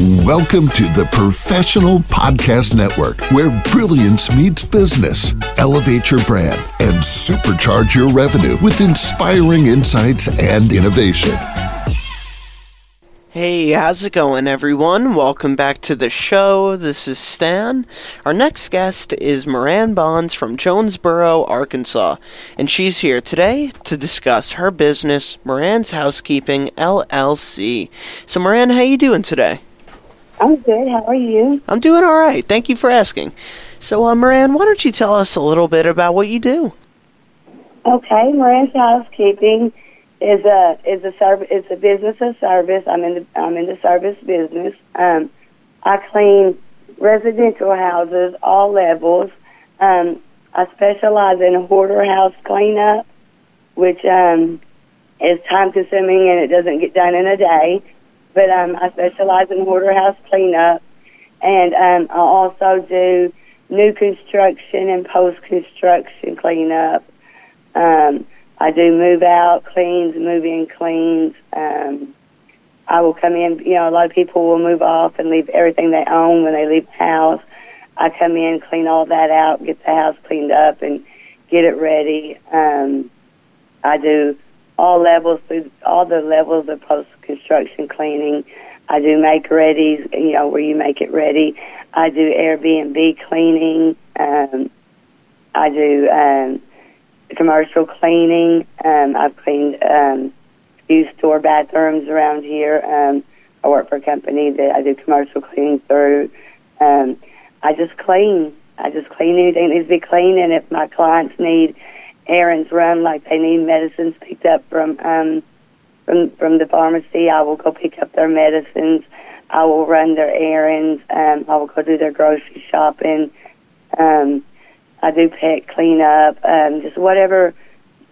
Welcome to the Professional Podcast Network, where brilliance meets business. Elevate your brand and supercharge your revenue with inspiring insights and innovation. Hey, how's it going, everyone? Welcome back to the show. This is Stan. Our next guest is Marann Bonds from Jonesboro, Arkansas, and she's here today to discuss her business, Marann's Housekeeping LLC. So, Marann, how you doing today? I'm good. How are you? I'm doing all right. Thank you for asking. So, uh, Marann, why don't you tell us a little bit about what you do? Okay, Marann's Housekeeping is a is a service. It's a business of service. I'm in the I'm in the service business. Um, I clean residential houses, all levels. Um, I specialize in hoarder house cleanup, which um, is time consuming and it doesn't get done in a day. But um, I specialize in hoarder house cleanup, and um, I also do new construction and post construction cleanup. Um, I do move out cleans, move in cleans. Um, I will come in. You know, a lot of people will move off and leave everything they own when they leave the house. I come in, clean all that out, get the house cleaned up, and get it ready. Um, I do all levels through all the levels of post construction cleaning. I do make readies, you know, where you make it ready. I do Airbnb cleaning. Um, I do um, commercial cleaning. Um, I've cleaned um, a few store bathrooms around here. Um, I work for a company that I do commercial cleaning through. Um, I just clean. I just clean anything that needs to be cleaned, and if my clients need errands run, like they need medicines picked up from um, from from the pharmacy, I will go pick up their medicines. I will run their errands. Um, I will go do their grocery shopping. Um, I do pet cleanup, um, just whatever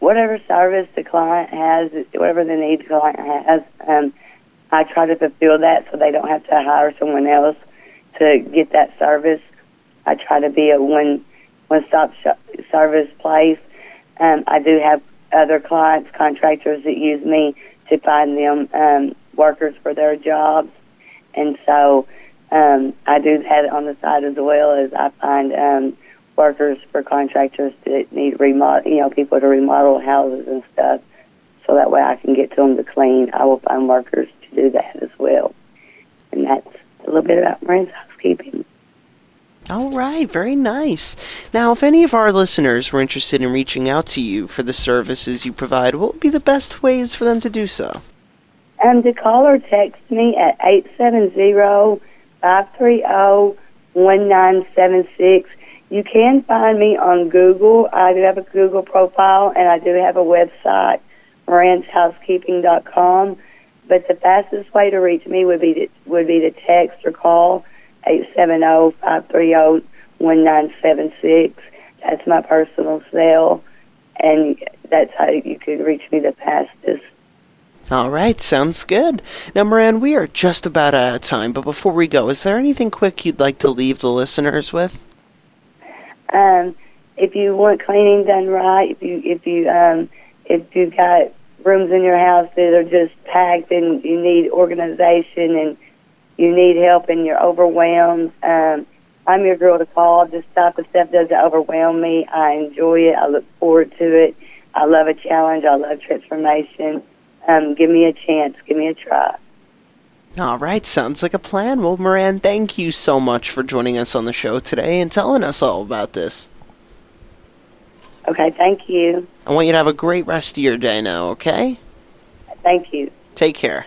whatever service the client has, whatever the need the client has. Um, I try to fulfill that so they don't have to hire someone else to get that service. I try to be a one one stop service place. Um, I do have other clients, contractors that use me to find them um, workers for their jobs, and so um, I do that on the side as well as I find um, workers for contractors that need remodel, you know, people to remodel houses and stuff. So that way I can get to them to clean. I will find workers to do that as well. And that's a little bit about Marann's housekeeping. All right, very nice. Now, if any of our listeners were interested in reaching out to you for the services you provide, what would be the best ways for them to do so? Um, to call or text me at 870-530-1976. You can find me on Google. I do have a Google profile, and I do have a website, moranshousekeeping.com. But the fastest way to reach me would be to, would be to text or call 870-530-1976. That's my personal cell, and that's how you could reach me the fastest. All right, sounds good. Now, Marann, we are just about out of time, but before we go, is there anything quick you'd like to leave the listeners with? Um, if you want cleaning done right, if you if you um, if you've got rooms in your house that are just packed and you need organization and you need help and you're overwhelmed, um, I'm your girl to call. This type of stuff doesn't overwhelm me. I enjoy it. I look forward to it. I love a challenge. I love transformation. Um, give me a chance. Give me a try. All right, sounds like a plan. Well, Marann, thank you so much for joining us on the show today and telling us all about this. Okay, thank you. I want you to have a great rest of your day now, okay? Thank you. Take care.